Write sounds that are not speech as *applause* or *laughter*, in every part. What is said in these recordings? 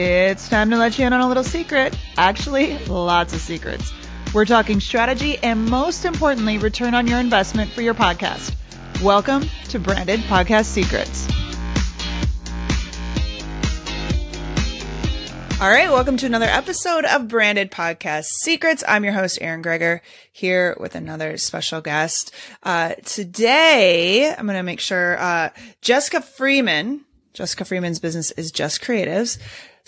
It's time to let you in on a little secret. Actually, lots of secrets. We're talking strategy and most importantly, return on your investment for your podcast. Welcome to Branded Podcast Secrets. All right, welcome to another episode of Branded Podcast Secrets. I'm your host, Erin Greger, here with another special guest. Uh, today, I'm going to make sure uh, Jessica Freeman, Jessica Freeman's business is Just Creatives.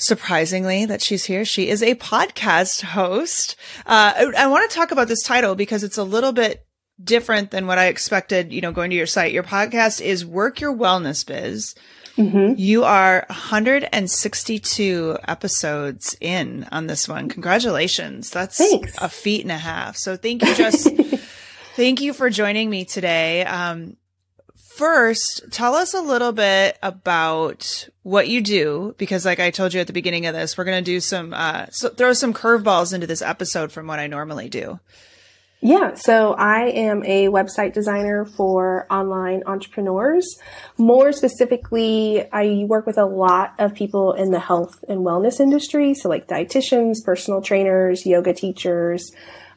Surprisingly, that she's here. She is a podcast host. Uh, I, I want to talk about this title because it's a little bit different than what I expected, you know, going to your site. Your podcast is Work Your Wellness Biz. Mm-hmm. You are 162 episodes in on this one. Congratulations. That's Thanks. a feat and a half. So thank you, Just. *laughs* thank you for joining me today. Um, first, tell us a little bit about what you do, because like I told you at the beginning of this, we're going to do some, uh, so throw some curveballs into this episode from what I normally do. Yeah, so I am a website designer for online entrepreneurs. More specifically, I work with a lot of people in the health and wellness industry. So like dietitians, personal trainers, yoga teachers,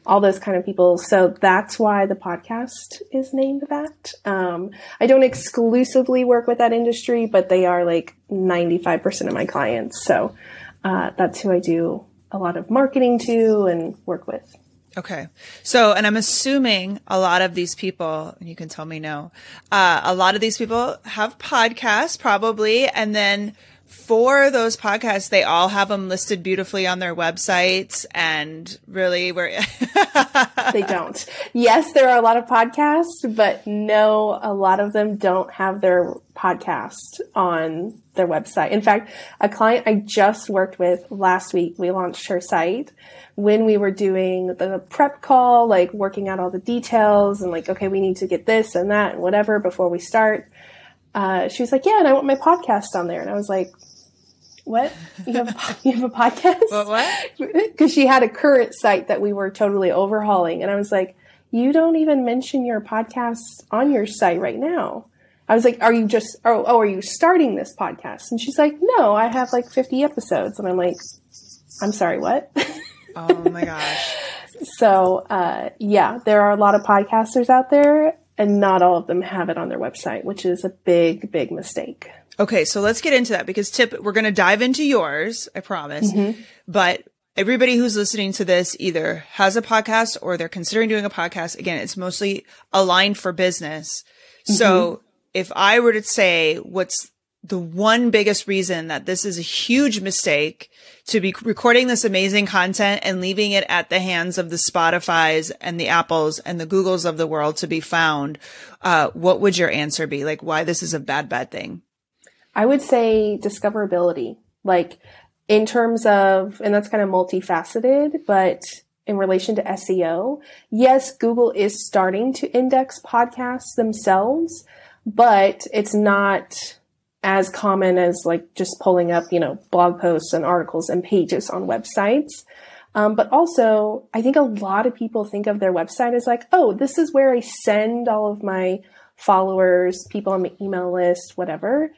all those kind of people. So that's why the podcast is named that. Um, I don't exclusively work with that industry, but they are like 95% of my clients. So uh, that's who I do a lot of marketing to and work with. Okay. So, and I'm assuming a lot of these people, and you can tell me no, uh, a lot of these people have podcasts probably. And then for those podcasts, they all have them listed beautifully on their websites and really where *laughs* they don't. Yes, there are a lot of podcasts, but no, a lot of them don't have their podcast on their website. In fact, a client I just worked with last week, we launched her site when we were doing the prep call, like working out all the details and like, okay, we need to get this and that and whatever before we start. Uh, she was like, yeah, and I want my podcast on there. And I was like, what? You have, *laughs* you have a podcast? What? what? *laughs* Because she had a current site that we were totally overhauling. And I was like, you don't even mention your podcast on your site right now. I was like, are you just, oh, oh, are you starting this podcast? And she's like, no, I have like 50 episodes. And I'm like, I'm sorry, what? Oh my gosh. *laughs* so, uh, yeah, there are a lot of podcasters out there and not all of them have it on their website, which is a big, big mistake. Okay. So let's get into that because tip, we're going to dive into yours. I promise. Mm-hmm. But everybody who's listening to this either has a podcast or they're considering doing a podcast. Again, it's mostly aligned for business. Mm-hmm. So if I were to say what's the one biggest reason that this is a huge mistake to be recording this amazing content and leaving it at the hands of the Spotify's and the Apples and the Googles of the world to be found, uh, what would your answer be? Like why this is a bad, bad thing? I would say discoverability. Like in terms of, and that's kind of multifaceted, but in relation to SEO, yes, Google is starting to index podcasts themselves, but it's not as common as like just pulling up, you know, blog posts and articles and pages on websites. Um, but also, I think a lot of people think of their website as like, oh, this is where I send all of my followers, people on my email list, whatever.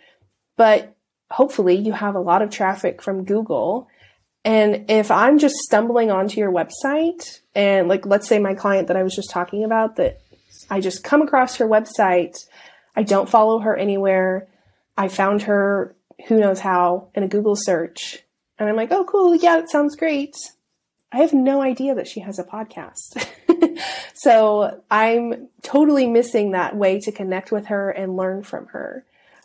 But hopefully, you have a lot of traffic from Google. And if I'm just stumbling onto your website, and like, let's say my client that I was just talking about, that I just come across her website, I don't follow her anywhere I found her who knows how in a Google search. And I'm like, oh, cool. Yeah, it sounds great. I have no idea that she has a podcast. *laughs* so I'm totally missing that way to connect with her and learn from her.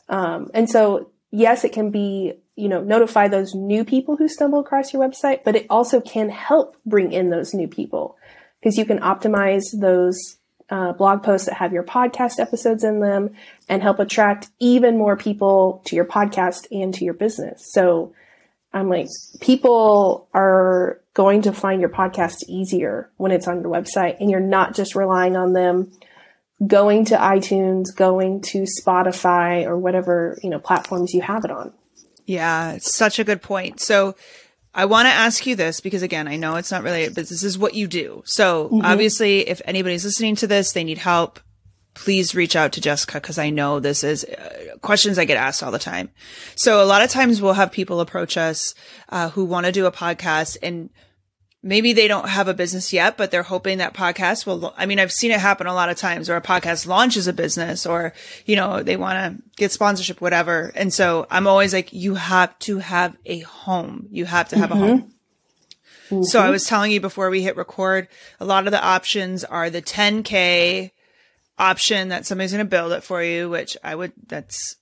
Um, and so, yes, it can be, you know, notify those new people who stumble across your website, but it also can help bring in those new people because you can optimize those uh, blog posts that have your podcast episodes in them and help attract even more people to your podcast and to your business. So I'm like, people are going to find your podcast easier when it's on your website and you're not just relying on them going to iTunes, going to Spotify or whatever, you know, platforms you have it on. Yeah, such a good point. So I want to ask you this because again, I know it's not related, but this is what you do. So mm-hmm. obviously, if anybody's listening to this, they need help. please reach out to Jessica because I know this is uh, questions I get asked all the time. So a lot of times we'll have people approach us uh, who want to do a podcast and maybe they don't have a business yet, but they're hoping that podcast will, I mean, I've seen it happen a lot of times where a podcast launches a business or, you know, they want to get sponsorship, whatever. And so I'm always like, you have to have a home. You have to have mm-hmm. a home. Mm-hmm. So I was telling you before we hit record, a lot of the options are the 10K option that somebody's going to build it for you, which I would, that's,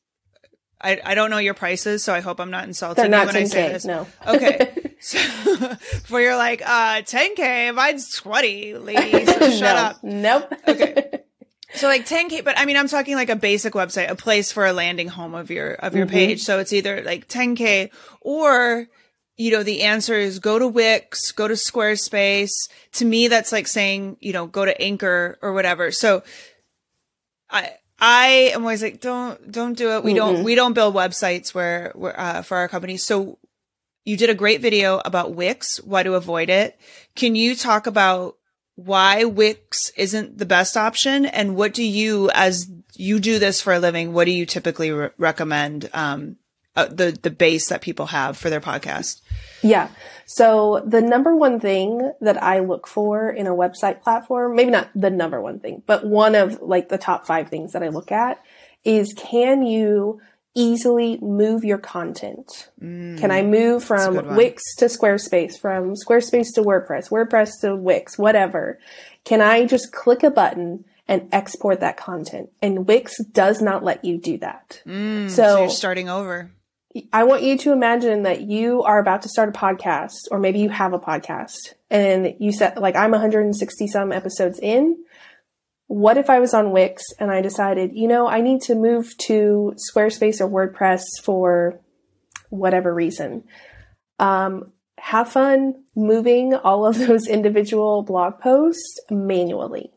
I, I don't know your prices, so I hope I'm not insulting not you when 10K, I say this. No. Okay. *laughs* So, *laughs* for you're like, uh, 10K, mine's 20, ladies. So *laughs* shut no. up. Nope. Okay. So like 10k, but I mean, I'm talking like a basic website, a place for a landing home of your, of your mm-hmm. page. So it's either like 10k or, you know, the answer is go to Wix, go to Squarespace. To me, that's like saying, you know, go to Anchor or whatever. So I, I am always like, don't, don't do it. We mm-hmm. don't, we don't build websites where, where uh, for our company. So you did a great video about Wix, why to avoid it. Can you talk about why Wix isn't the best option and what do you, as you do this for a living, what do you typically re- recommend, um, uh, the, the base that people have for their podcast? Yeah. So the number one thing that I look for in a website platform, maybe not the number one thing, but one of like the top five things that I look at is can you easily move your content? Mm, Can I move from Wix to Squarespace, from Squarespace to WordPress, WordPress to Wix, whatever? Can I just click a button and export that content? And Wix does not let you do that. Mm, so, so you're starting over. I want you to imagine that you are about to start a podcast, or maybe you have a podcast, and you said, like, I'm 160 some episodes in what if I was on Wix and I decided, you know, I need to move to Squarespace or WordPress for whatever reason? Um, have fun moving all of *laughs* those individual blog posts manually,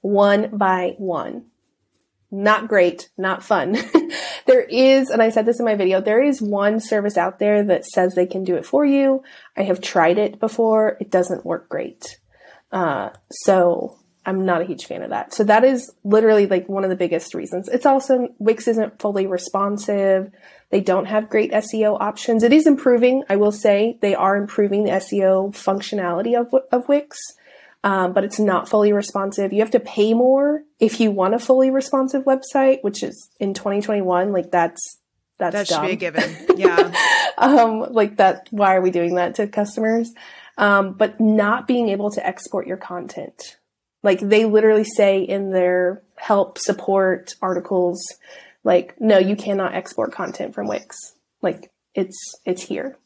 one by one. Not great, not fun. *laughs* there is, and I said this in my video, there is one service out there that says they can do it for you. I have tried it before. It doesn't work great. Uh, so I'm not a huge fan of that. So that is literally like one of the biggest reasons. It's also Wix isn't fully responsive. They don't have great SEO options. It is improving. I will say they are improving the SEO functionality of, of Wix. Um, but it's not fully responsive. You have to pay more if you want a fully responsive website, which is in 2021. Like that's that's that dumb. be a given. *laughs* Yeah. um, like that. Why are we doing that to customers? Um, but not being able to export your content. Like they literally say in their help support articles, like, no, you cannot export content from Wix. Like it's, it's here.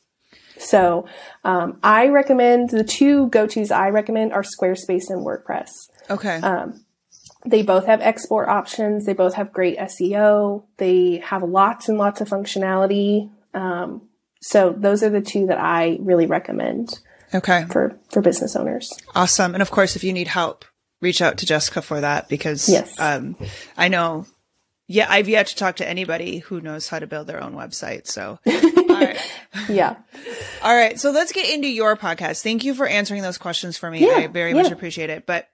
So, um, I recommend the two go-tos I recommend are Squarespace and WordPress. Okay. Um, they both have export options. They both have great SEO. They have lots and lots of functionality. Um, so those are the two that I really recommend. Okay. For, for business owners. Awesome. And of course, if you need help reach out to Jessica for that because yes. um, I know, yeah, I've yet to talk to anybody who knows how to build their own website. So, *laughs* *laughs* yeah. All right. So let's get into your podcast. Thank you for answering those questions for me. Yeah, I very yeah. much appreciate it. But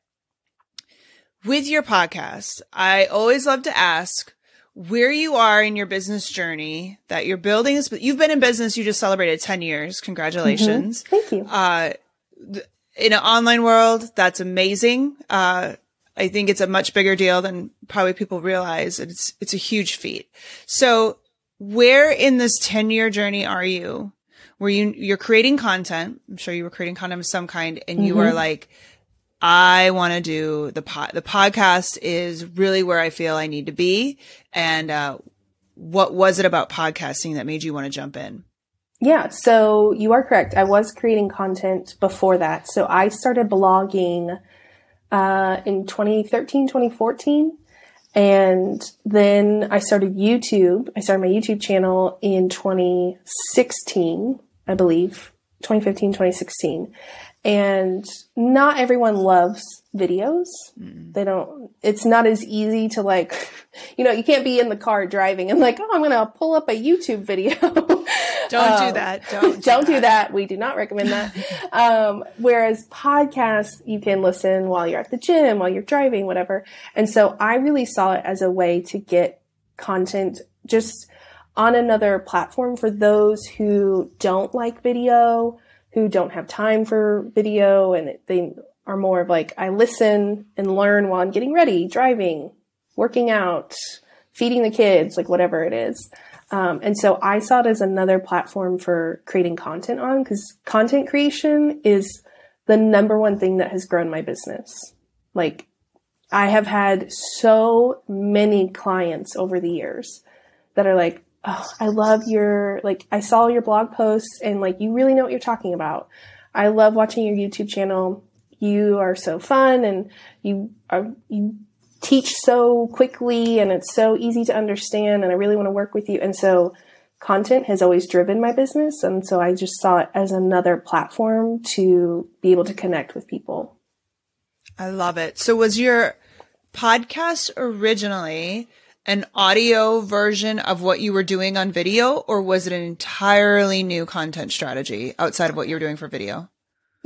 with your podcast, I always love to ask where you are in your business journey that you're building this, but you've been in business. You just celebrated 10 years. Congratulations. Mm-hmm. Thank you. Uh, in an online world, that's amazing. Uh, I think it's a much bigger deal than probably people realize. It's, it's a huge feat. So where in this 10 year journey are you? Where you, you're creating content. I'm sure you were creating content of some kind and mm-hmm. you are like, I want to do the pod, the podcast is really where I feel I need to be. And, uh, what was it about podcasting that made you want to jump in? Yeah, so you are correct. I was creating content before that. So I started blogging uh, in 2013, 2014. And then I started YouTube. I started my YouTube channel in 2016, I believe, 2015, 2016. And not everyone loves videos. Mm. They don't, it's not as easy to like, *laughs* you know, you can't be in the car driving and like, oh, I'm going to pull up a YouTube video. *laughs* don't um, do that. *laughs* Don't, do don't that. do that. We do not recommend that. um, whereas podcasts, you can listen while you're at the gym, while you're driving, whatever. And so I really saw it as a way to get content just on another platform for those who don't like video, who don't have time for video and they are more of like, I listen and learn while I'm getting ready, driving, working out, feeding the kids, like whatever it is. Um, and so I saw it as another platform for creating content on because content creation is the number one thing that has grown my business. Like I have had so many clients over the years that are like, Oh, I love your, like, I saw your blog posts and like, you really know what you're talking about. I love watching your YouTube channel. You are so fun and you are, you teach so quickly and it's so easy to understand and I really want to work with you. And so content has always driven my business. And so I just saw it as another platform to be able to connect with people. I love it. So was your podcast originally an audio version of what you were doing on video or was it an entirely new content strategy outside of what you were doing for video?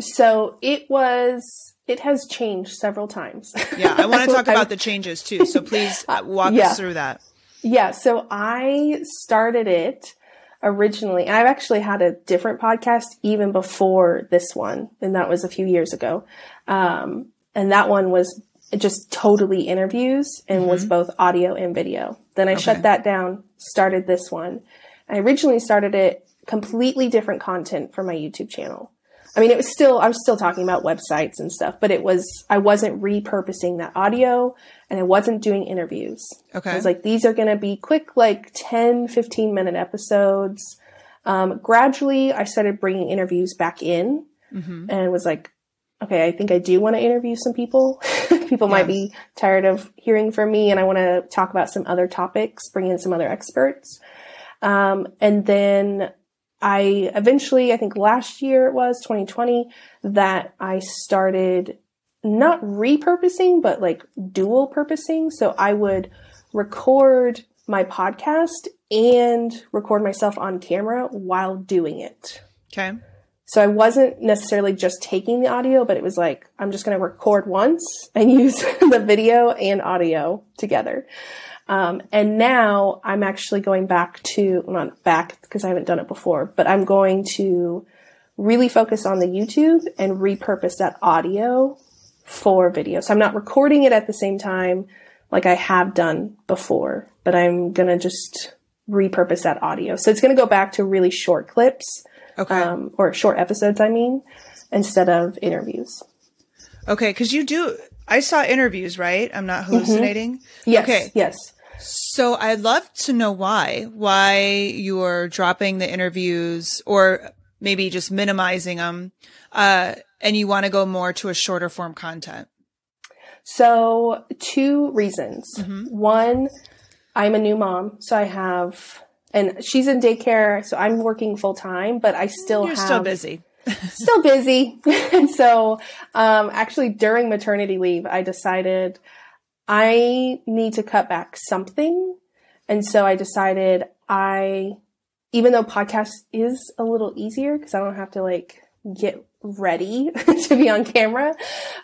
So it was it has changed several times. Yeah, I want to *laughs* talk about the changes too. So please *laughs* uh, walk yeah. us through that. Yeah, so I started it originally. I've actually had a different podcast even before this one, and that was a few years ago. Um, and that one was just totally interviews and mm-hmm. was both audio and video. Then I okay. shut that down, started this one. I originally started it completely different content for my YouTube channel. I mean, it was still, I was still talking about websites and stuff, but it was, I wasn't repurposing that audio and I wasn't doing interviews. Okay. I was like, these are going to be quick, like 10, 15 minute episodes. Um, gradually, I started bringing interviews back in mm-hmm. and was like, okay, I think I do want to interview some people. *laughs* people yeah. might be tired of hearing from me and I want to talk about some other topics, bring in some other experts. Um, and then I eventually, I think last year it was 2020 that I started not repurposing, but like dual purposing. So I would record my podcast and record myself on camera while doing it. Okay. So I wasn't necessarily just taking the audio, but it was like, I'm just going to record once and *laughs* use the video and audio together. Um, and now I'm actually going back to, not back because I haven't done it before, but I'm going to really focus on the YouTube and repurpose that audio for video. So I'm not recording it at the same time like I have done before, but I'm going to just repurpose that audio. So it's going to go back to really short clips Okay. Um, or short episodes, I mean, instead of interviews. Okay, because you do. I saw interviews, right? I'm not mm-hmm. hallucinating. Mm-hmm. Yes. Okay. Yes. So I'd love to know why. Why you are dropping the interviews, or maybe just minimizing them, uh, and you want to go more to a shorter form content. So two reasons. Mm-hmm. One, I'm a new mom, so I have and she's in daycare, so I'm working full time, but I still You're have, *laughs* still busy. still *laughs* busy. and so, um, actually during maternity leave, I decided I need to cut back something. And so I decided I, even though podcast is a little easier because I don't have to like get ready *laughs* to be on camera,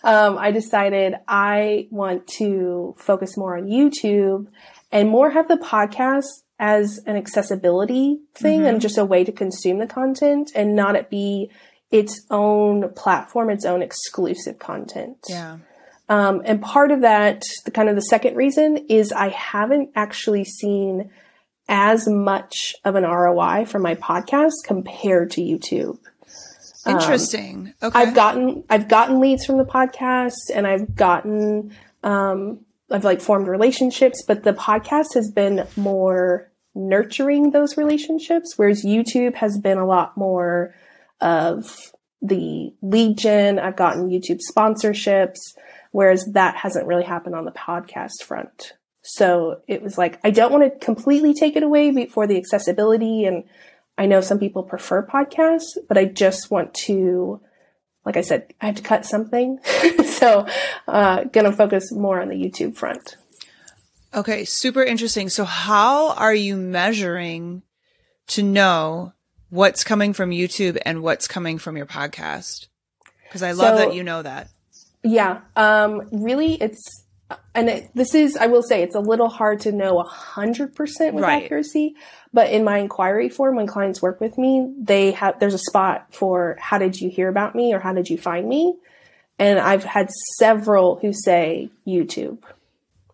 um, I decided I want to focus more on YouTube and more have the podcast as an accessibility thing mm-hmm. and just a way to consume the content and not it be its own platform, its own exclusive content. Yeah. Um, and part of that, the kind of the second reason is I haven't actually seen as much of an ROI from my podcast compared to YouTube. Um, Interesting. Um, okay. I've gotten I've gotten leads from the podcast and I've gotten um, I've like formed relationships, but the podcast has been more nurturing those relationships, whereas YouTube has been a lot more of the lead gen. I've gotten YouTube sponsorships, whereas that hasn't really happened on the podcast front. So it was like, I don't want to completely take it away for the accessibility. And I know some people prefer podcasts, but I just want to like I said, I have to cut something. *laughs* so, uh, gonna focus more on the YouTube front. Okay, super interesting. So how are you measuring to know what's coming from YouTube and what's coming from your podcast? Because I love so, that you know that. Yeah. Um, really, it's, and it, this is, I will say, it's a little hard to know 100% with right. accuracy. But in my inquiry form, when clients work with me, they have, there's a spot for how did you hear about me or how did you find me? And I've had several who say YouTube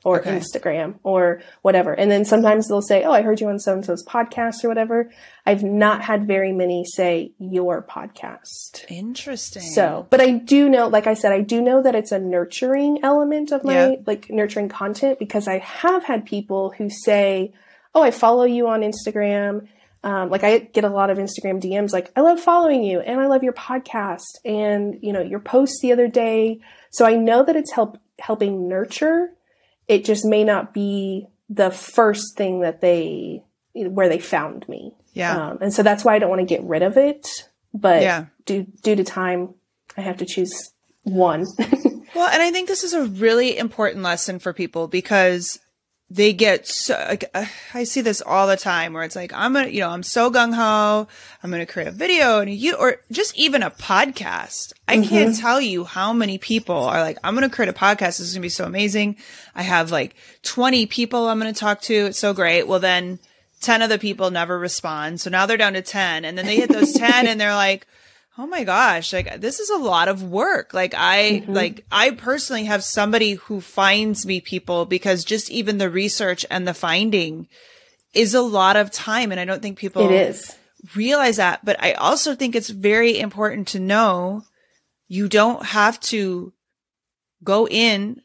or okay. Instagram or whatever. And then sometimes they'll say, Oh, I heard you on so and so's podcast or whatever. I've not had very many say your podcast. Interesting. So, but I do know, like I said, I do know that it's a nurturing element of my, yeah. like nurturing content because I have had people who say, Oh, I follow you on Instagram. Um, like I get a lot of Instagram DMs like, I love following you and I love your podcast and, you know, your post the other day. So I know that it's help, helping nurture it just may not be the first thing that they where they found me. Yeah. Um, and so that's why I don't want to get rid of it. But yeah. due due to time, I have to choose one. *laughs* well, and I think this is a really important lesson for people because they get so like uh, I see this all the time where it's like I'm gonna you know I'm so gung ho I'm gonna create a video and you or just even a podcast. I mm-hmm. can't tell you how many people are like I'm gonna create a podcast. This is gonna be so amazing. I have like 20 people I'm gonna talk to. It's so great. Well then 10 of the people never respond. So now they're down to 10 and then they hit those *laughs* 10 and they're like oh my gosh, like this is a lot of work. Like I, mm-hmm. like I personally have somebody who finds me people because just even the research and the finding is a lot of time. And I don't think people it is. realize that. But I also think it's very important to know you don't have to go in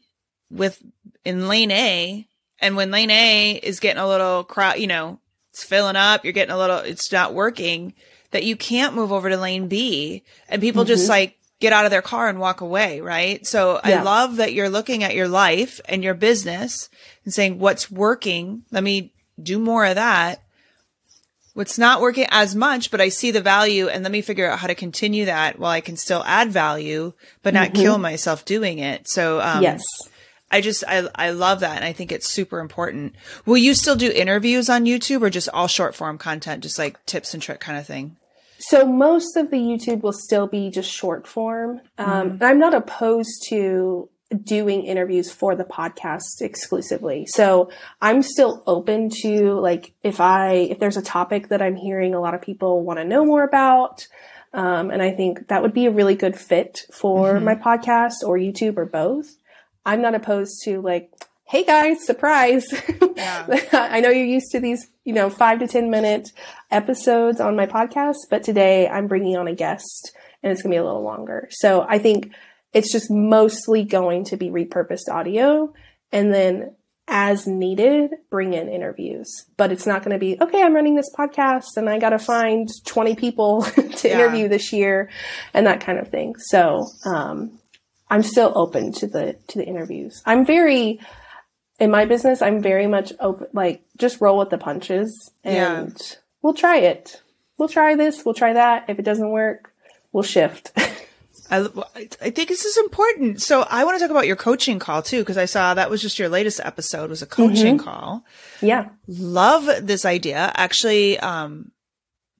with in lane A. And when lane A is getting a little crowd, you know, it's filling up, you're getting a little, it's not working that you can't move over to lane B and people mm-hmm. just like get out of their car and walk away, right? So yeah. I love that you're looking at your life and your business and saying what's working. Let me do more of that. What's not working as much, but I see the value and let me figure out how to continue that while I can still add value, but not mm-hmm. kill myself doing it. So, um, yes. I just, I, I love that. And I think it's super important. Will you still do interviews on YouTube or just all short form content, just like tips and trick kind of thing? So most of the YouTube will still be just short form. Um, mm-hmm. I'm not opposed to doing interviews for the podcast exclusively. So I'm still open to like if I if there's a topic that I'm hearing a lot of people want to know more about, um, and I think that would be a really good fit for mm-hmm. my podcast or YouTube or both. I'm not opposed to like, hey guys, surprise. Yeah. *laughs* I know you're used to these, you know, five to 10 minute episodes on my podcast, but today I'm bringing on a guest and it's going to be a little longer. So I think it's just mostly going to be repurposed audio and then as needed, bring in interviews. But it's not going to be, okay, I'm running this podcast and I got to find 20 people *laughs* to yeah. interview this year and that kind of thing. So, um, I'm still open to the to the interviews. I'm very in my business. I'm very much open. Like just roll with the punches, and yeah. we'll try it. We'll try this. We'll try that. If it doesn't work, we'll shift. *laughs* I, I think this is important. So I want to talk about your coaching call too, because I saw that was just your latest episode was a coaching mm-hmm. call. Yeah. Love this idea. Actually, um,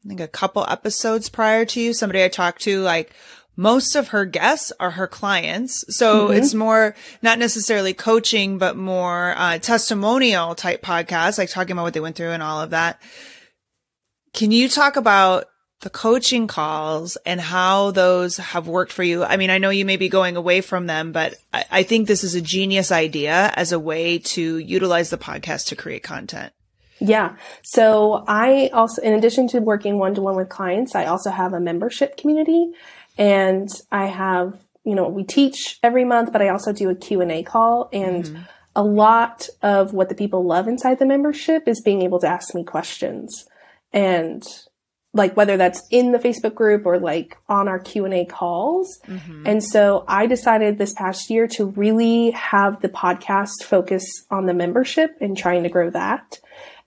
I think a couple episodes prior to you, somebody I talked to like most of her guests are her clients. So mm-hmm. it's more not necessarily coaching, but more uh, testimonial type podcasts, like talking about what they went through and all of that. Can you talk about the coaching calls and how those have worked for you? I mean, I know you may be going away from them, but I, I think this is a genius idea as a way to utilize the podcast to create content. Yeah. So I also, in addition to working one to one with clients, I also have a membership community and I have, you know, we teach every month, but I also do a Q&A call and mm-hmm. a lot of what the people love inside the membership is being able to ask me questions and like whether that's in the Facebook group or like on our Q&A calls. Mm-hmm. And so I decided this past year to really have the podcast focus on the membership and trying to grow that.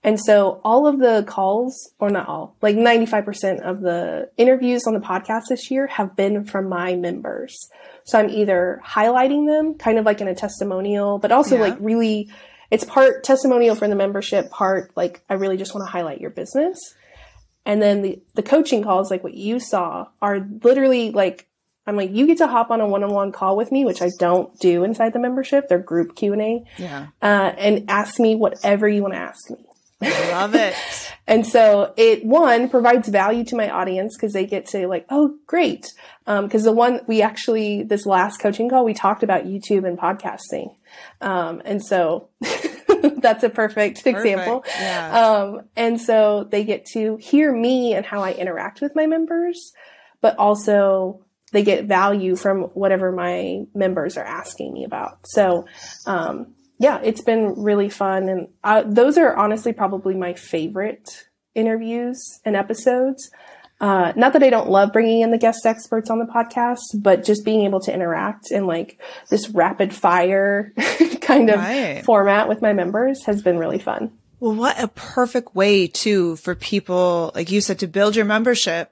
And so all of the calls, or not all, like 95% of the interviews on the podcast this year have been from my members. So I'm either highlighting them kind of like in a testimonial, but also yeah. like really, it's part testimonial from the membership part. Like I really just want to highlight your business. And then the, the coaching calls, like what you saw are literally like, I'm like, you get to hop on a one-on-one call with me, which I don't do inside the membership. They're group Q and A. Yeah. Uh, and ask me whatever you want to ask me. Love it. *laughs* and so it one provides value to my audience because they get to like, oh, great. Because um, the one we actually this last coaching call we talked about YouTube and podcasting, um, and so *laughs* that's a perfect, perfect. example. Yeah. Um, and so they get to hear me and how I interact with my members, but also they get value from whatever my members are asking me about. So, um, yeah, it's been really fun. And uh, those are honestly probably my favorite interviews and episodes. Uh, not that I don't love bringing in the guest experts on the podcast, but just being able to interact in like this rapid fire *laughs* kind of right. format with my members has been really fun. Well, what a perfect way too for people, like you said, to build your membership,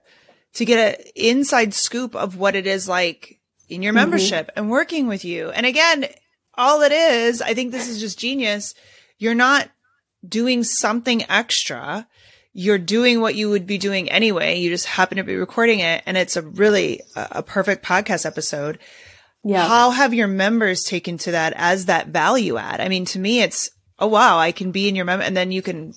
to get an inside scoop of what it is like in your mm-hmm. membership mm-hmm. and working with you. And again, all it is, I think this is just genius. You're not doing something extra. You're doing what you would be doing anyway. You just happen to be recording it. And it's a really a perfect podcast episode. Yeah. How have your members taken to that as that value add? I mean, to me, it's, oh, wow, I can be in your member and then you can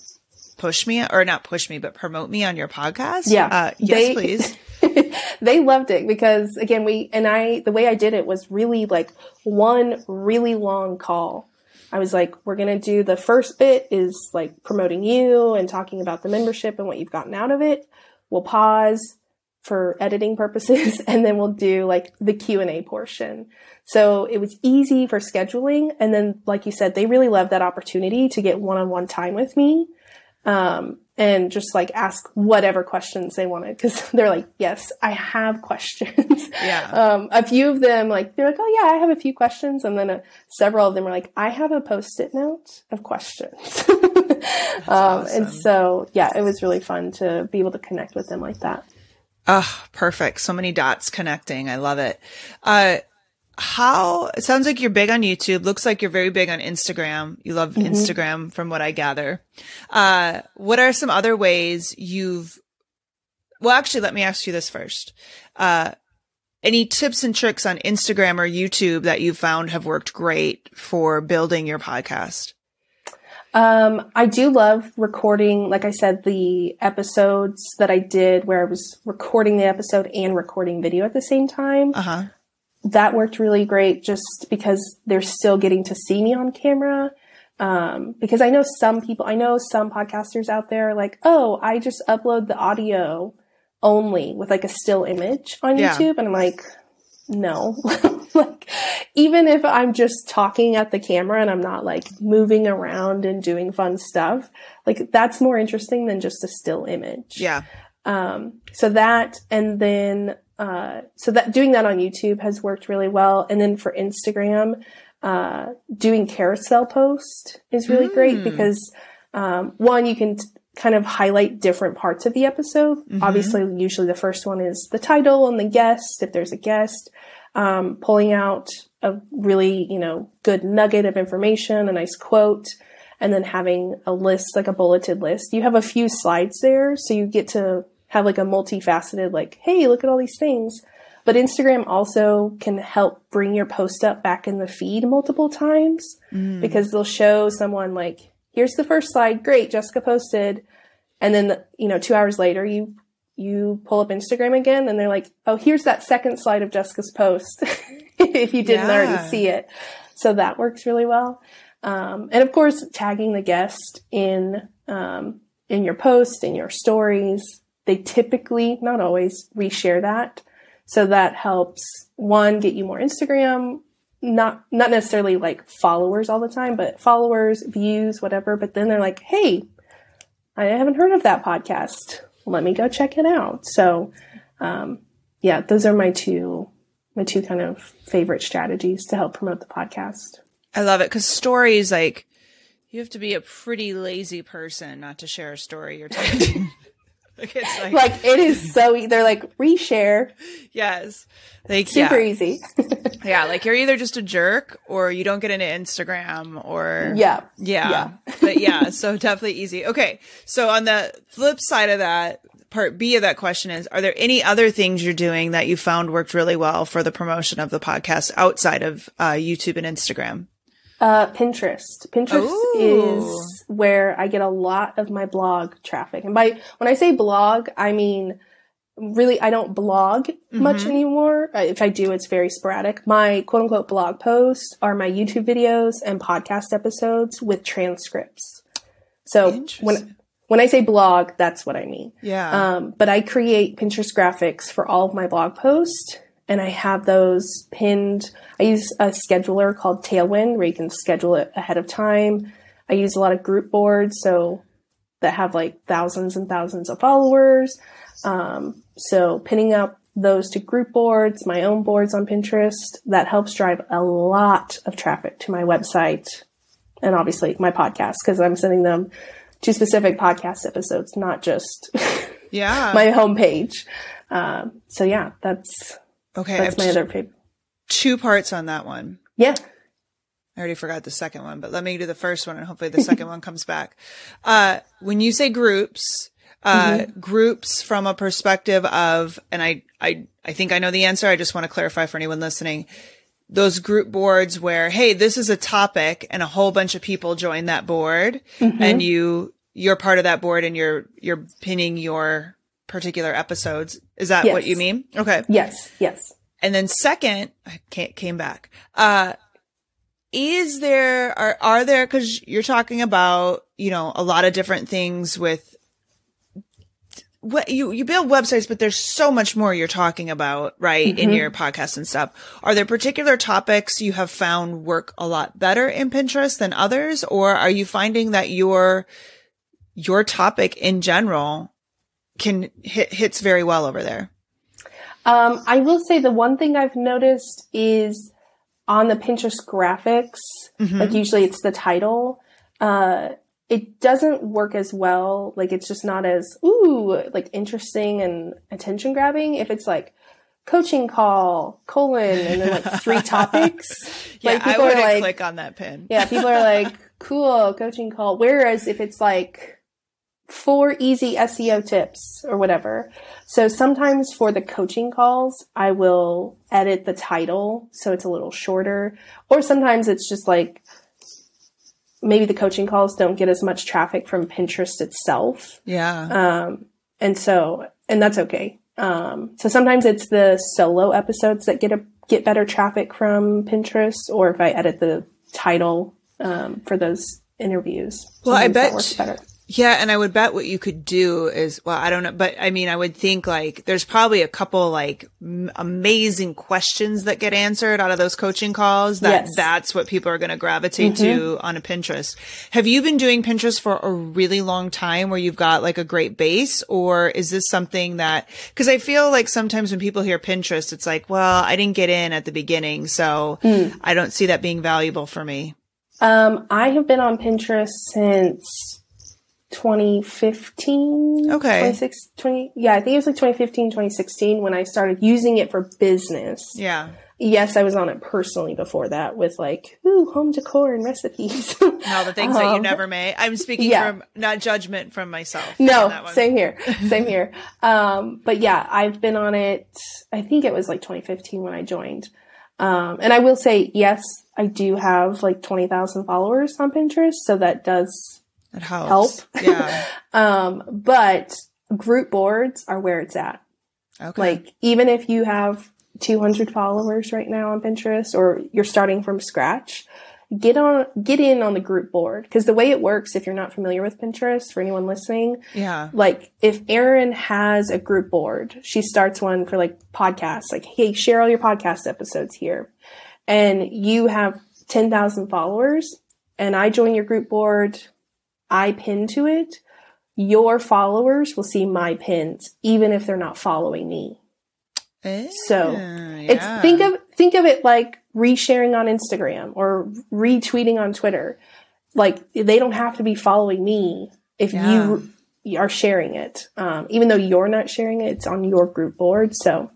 push me or not push me, but promote me on your podcast. Yeah. Uh, yes, they, please. *laughs* *laughs* they loved it because again, we, and I, the way I did it was really like one really long call. I was like, we're going to do the first bit is like promoting you and talking about the membership and what you've gotten out of it. We'll pause for editing purposes *laughs* and then we'll do like the Q&A portion. So it was easy for scheduling. And then, like you said, they really loved that opportunity to get one-on-one time with me um, and just like ask whatever questions they wanted because *laughs* they're like, yes, I have questions. Yeah. *laughs* um, a few of them like they're like, oh yeah, I have a few questions, and then uh, several of them were like, I have a post-it note of questions. *laughs* um, awesome. And so yeah, it was really fun to be able to connect with them like that. Oh, perfect. So many dots connecting. I love it. Uh, how it sounds like you're big on YouTube. Looks like you're very big on Instagram. You love mm-hmm. Instagram from what I gather. Uh, what are some other ways you've, well, actually, let me ask you this first. Uh, any tips and tricks on Instagram or YouTube that you found have worked great for building your podcast? Um, I do love recording, like I said, the episodes that I did where I was recording the episode and recording video at the same time. Uh huh that worked really great just because they're still getting to see me on camera. Um, because I know some people, I know some podcasters out there like, oh, I just upload the audio only with like a still image on yeah. YouTube. And I'm like, no. *laughs* like, even if I'm just talking at the camera and I'm not like moving around and doing fun stuff, like that's more interesting than just a still image. Yeah. Um, so that, and then uh, so that doing that on YouTube has worked really well. And then for Instagram, uh, doing carousel post is really mm. great because, um, one, you can t- kind of highlight different parts of the episode. Mm-hmm. Obviously, usually the first one is the title and the guest, if there's a guest, um, pulling out a really, you know, good nugget of information, a nice quote, and then having a list, like a bulleted list. You have a few slides there, so you get to have like a multifaceted, like, hey, look at all these things. But Instagram also can help bring your post up back in the feed multiple times mm. because they'll show someone like, here's the first slide. Great. Jessica posted. And then, you know, two hours later, you, you pull up Instagram again and they're like, oh, here's that second slide of Jessica's post. *laughs* if you didn't yeah. already see it. So that works really well. Um, and of course, tagging the guest in, um, in your post, in your stories, they typically, not always, reshare that. So that helps one get you more Instagram, not not necessarily like followers all the time, but followers, views, whatever. But then they're like, hey, I haven't heard of that podcast. Let me go check it out. So um, yeah, those are my two my two kind of favorite strategies to help promote the podcast. I love it because stories like You have to be a pretty lazy person not to share a story you're telling. *laughs* *laughs* like, it's like, like it is so e- they're like reshare. Yes. Like super yeah. easy. *laughs* yeah, like you're either just a jerk or you don't get into Instagram or Yeah. Yeah. yeah. but yeah, *laughs* so definitely easy. Okay. So on the flip side of that, part B of that question is Are there any other things you're doing that you found worked really well for the promotion of the podcast outside of uh, YouTube and Instagram? Uh, Pinterest. Pinterest Ooh. is where I get a lot of my blog traffic. And by when I say blog, I mean really I don't blog mm-hmm. much anymore. Uh, if I do, it's very sporadic. My quote unquote blog posts are my YouTube videos and podcast episodes with transcripts. So when when I say blog, that's what I mean. Yeah. Um, but I create Pinterest graphics for all of my blog posts and I have those pinned. I use a scheduler called Tailwind where you can schedule it ahead of time. I use a lot of group boards, so that have like thousands and thousands of followers. Um, so pinning up those to group boards, my own boards on Pinterest, that helps drive a lot of traffic to my website and obviously my podcast because I'm sending them to specific podcast episodes, not just yeah *laughs* my homepage. Um, so yeah, that's okay. That's my other favorite. Two parts on that one. Yeah. I already forgot the second one, but let me do the first one and hopefully the second *laughs* one comes back. Uh, when you say groups, uh, mm-hmm. groups from a perspective of, and I, I, I think I know the answer. I just want to clarify for anyone listening. Those group boards where, hey, this is a topic and a whole bunch of people join that board mm-hmm. and you, you're part of that board and you're, you're pinning your particular episodes. Is that yes. what you mean? Okay. Yes. Yes. And then second, I can't, came back. Uh, is there, are, are there, cause you're talking about, you know, a lot of different things with what you, you build websites, but there's so much more you're talking about, right? Mm-hmm. In your podcast and stuff. Are there particular topics you have found work a lot better in Pinterest than others? Or are you finding that your, your topic in general can hit, hits very well over there? Um, I will say the one thing I've noticed is on the Pinterest graphics, mm-hmm. like usually it's the title, uh, it doesn't work as well. Like it's just not as, ooh, like interesting and attention grabbing. If it's like, coaching call colon and then like three *laughs* topics. yeah, like people I are like click on that pin. yeah, people are *laughs* like cool coaching call. Whereas if it's like four easy SEO tips or whatever. So sometimes for the coaching calls, I will edit the title so it's a little shorter. Or sometimes it's just like maybe the coaching calls don't get as much traffic from Pinterest itself. Yeah. Um, and so, and that's okay. Um, so sometimes it's the solo episodes that get a, get better traffic from Pinterest, or if I edit the title um, for those interviews. Well, I bet yeah, and I would bet what you could do is, well, I don't know, but I mean, I would think like there's probably a couple like m- amazing questions that get answered out of those coaching calls that yes. that's what people are going to gravitate mm-hmm. to on a Pinterest. Have you been doing Pinterest for a really long time where you've got like a great base or is this something that, cause I feel like sometimes when people hear Pinterest, it's like, well, I didn't get in at the beginning. So mm. I don't see that being valuable for me. Um, I have been on Pinterest since 2015. Okay. 26, 20, yeah, I think it was like 2015, 2016 when I started using it for business. Yeah. Yes, I was on it personally before that with like, ooh, home decor and recipes. *laughs* no, the things um, that you um, never made. I'm speaking yeah. from not judgment from myself. No, same here. *laughs* Same here. Um, but yeah, I've been on it. I think it was like 2015 when I joined. Um, and I will say, yes, I do have like 20,000 followers on Pinterest. So that does it helps. help. Yeah. *laughs* um, but group boards are where it's at. Okay. Like even if you have 200 followers right now on Pinterest or you're starting from scratch, get on get in on the group board because the way it works if you're not familiar with Pinterest for anyone listening, yeah. Like if Erin has a group board, she starts one for like podcasts, like hey, share all your podcast episodes here. And you have 10,000 followers and I join your group board I pin to it, your followers will see my pins, even if they're not following me. so yeah. think of think of it like resharing on Instagram or retweeting on Twitter. like they don't have to be following me if Yeah. you are sharing it. Um, even though you're not sharing it, it's on your group board. So,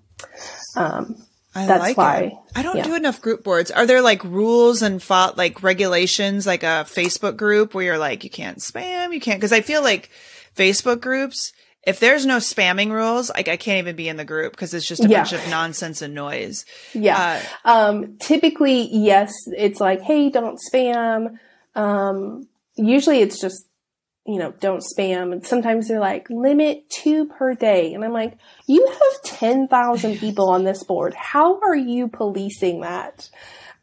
um, I That's like why- it. I don't yeah. do enough group boards. Are there like rules and fo- like regulations, like a Facebook group where you're like, you can't spam, you can't, cause I feel like Facebook groups, if there's no spamming rules, like I can't even be in the group because it's just a Yeah. bunch of nonsense and noise. yeah. Uh, Um, typically, yes, it's like, hey, don't spam. Um, usually it's just, you know, don't spam. And sometimes they're like, limit two per day. And I'm like, you have 10,000 *laughs* people on this board. How are you policing that?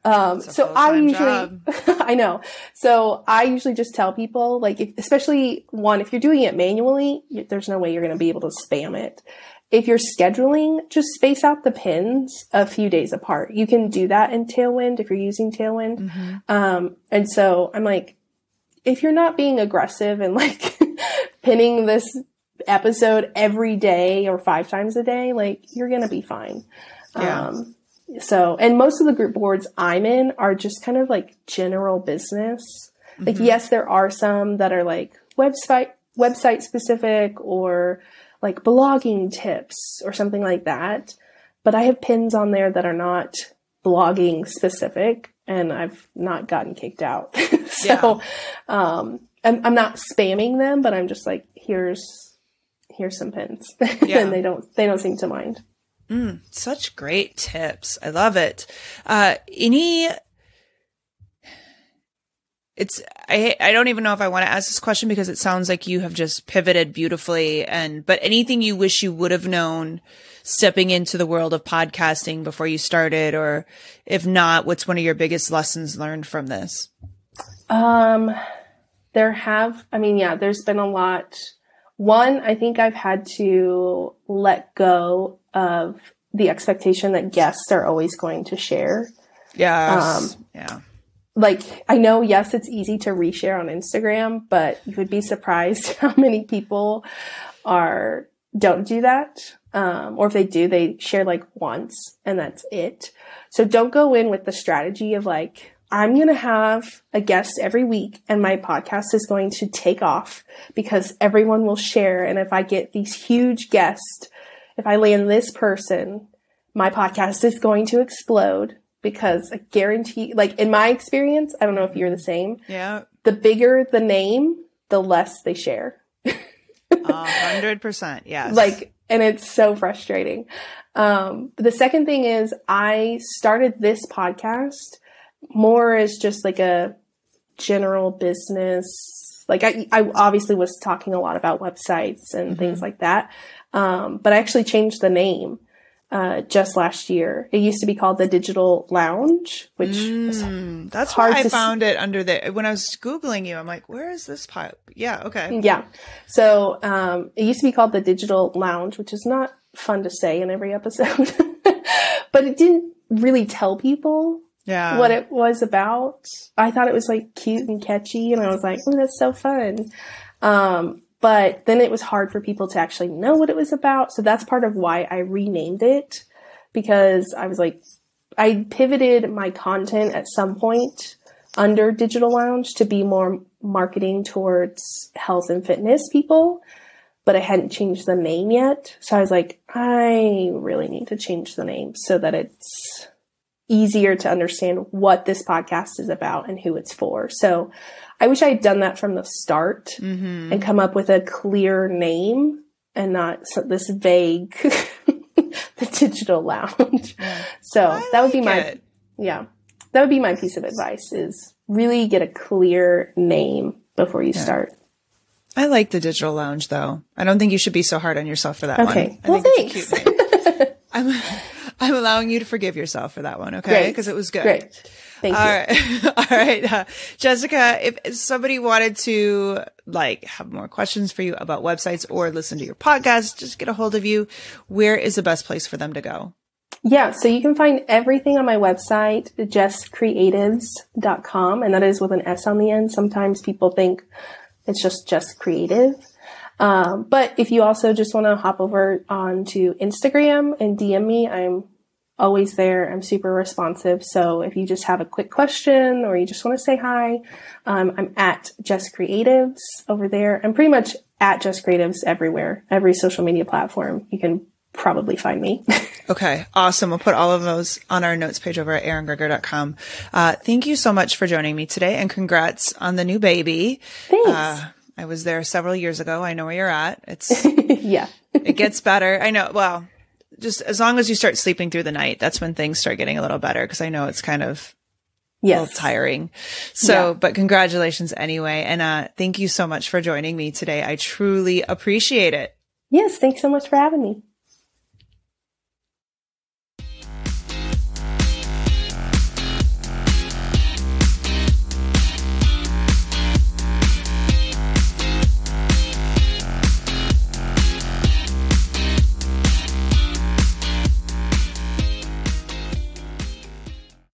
Um, so I usually, *laughs* I know. So I usually just tell people, like, if, especially one, if you're doing it manually, there's no way you're going to be able to spam it. If you're scheduling, just space out the pins a few days apart. You can do that in Tailwind if you're using Tailwind. mhm. Um, and so I'm like, if you're not being aggressive and like *laughs* pinning this episode every day or five times a day, like you're going to be fine. Yeah. Um, so, and most of the group boards I'm in are just kind of like general business. Like, Mhm. yes, there are some that are like website, website specific or like blogging tips or something like that. But I have pins on there that are not blogging specific and I've not gotten kicked out. *laughs* *laughs* so, um, I'm, I'm not spamming them, but I'm just like, here's, here's some pins *laughs* Yeah. and they don't, they don't seem to mind. Mm, such great tips. I love it. Uh, any, it's, I, I don't even know if I want to ask this question because it sounds like you have just pivoted beautifully and, but anything you wish you would have known stepping into the world of podcasting before you started, or if not, what's one of your biggest lessons learned from this? Um, there have, I mean, yeah, there's been a lot. One, I think I've had to let go of the expectation that guests are always going to share. Yes. yeah. Like, I know, yes, it's easy to reshare on Instagram, but you would be surprised *laughs* how many people are, don't do that. Um, or if they do, they share like once and that's it. So don't go in with the strategy of like, I'm going to have a guest every week and my podcast is going to take off because everyone will share. And if I get these huge guests, if I land this person, my podcast is going to explode because I guarantee, like in my experience, I don't know if you're the same, Yeah. the bigger the name, the less they share. Hundred percent. Yes. like and it's so frustrating um the second thing is i started this podcast more as just like a general business like i i obviously was talking a lot about websites and Mhm. things like that um but i actually changed the name uh just last year it used to be called the digital lounge which Mm, that's hard I found it under the when I was googling you. I'm like, where is this pipe? Yeah, okay. Yeah. So um, it used to be called the Digital Lounge, which is not fun to say in every episode, *laughs* but it didn't really tell people Yeah, what it was about. I thought it was like cute and catchy, and I was like, "Oh, that's so fun." Um, but then it was hard for people to actually know what it was about. So that's part of why I renamed it because I was like, I pivoted my content at some point under Digital Lounge to be more marketing towards health and fitness people, but I hadn't changed the name yet. So I was like, I really need to change the name so that it's easier to understand what this podcast is about and who it's for. So I wish I had done that from the start hmm and come up with a clear name and not this vague *laughs* the digital lounge. So I that would be my it. yeah. That would be my piece of advice is really get a clear name before you Yeah. start. I like the digital lounge though. I don't think you should be so hard on yourself for that Okay. one. I Well, think it's a thanks. *laughs* I'm *laughs* I'm allowing you to forgive yourself for that one, okay? Because it was good. Great. Thank All you. right. *laughs* All right. Uh, Jessica, if somebody wanted to like have more questions for you about websites or listen to your podcast, just get a hold of you. Where is the best place for them to go? Yeah, so you can find everything on my website, justcreatives.com, and that is with an S on the end. Sometimes people think it's just just creative. Um, but if you also just want to hop over onto Instagram and DM me, I'm always there. I'm super responsive. So if you just have a quick question or you just want to say hi, um, I'm at Just Creatives over there. I'm pretty much at Just Creatives everywhere, every social media platform. You can probably find me. *laughs* okay. Awesome. We'll put all of those on our notes page over at eringreger.com. Uh, thank you so much for joining me today and congrats on the new baby. Thanks. Uh, I was there several years ago. I know where you're at. It's, *laughs* yeah, it gets better. I know. Well, just as long as you start sleeping through the night, that's when things start getting a little better. Cause I know it's kind of yes. a little tiring. So, yeah. but congratulations anyway. And, uh, thank you so much for joining me today. I truly appreciate it. Yes. Thanks so much for having me.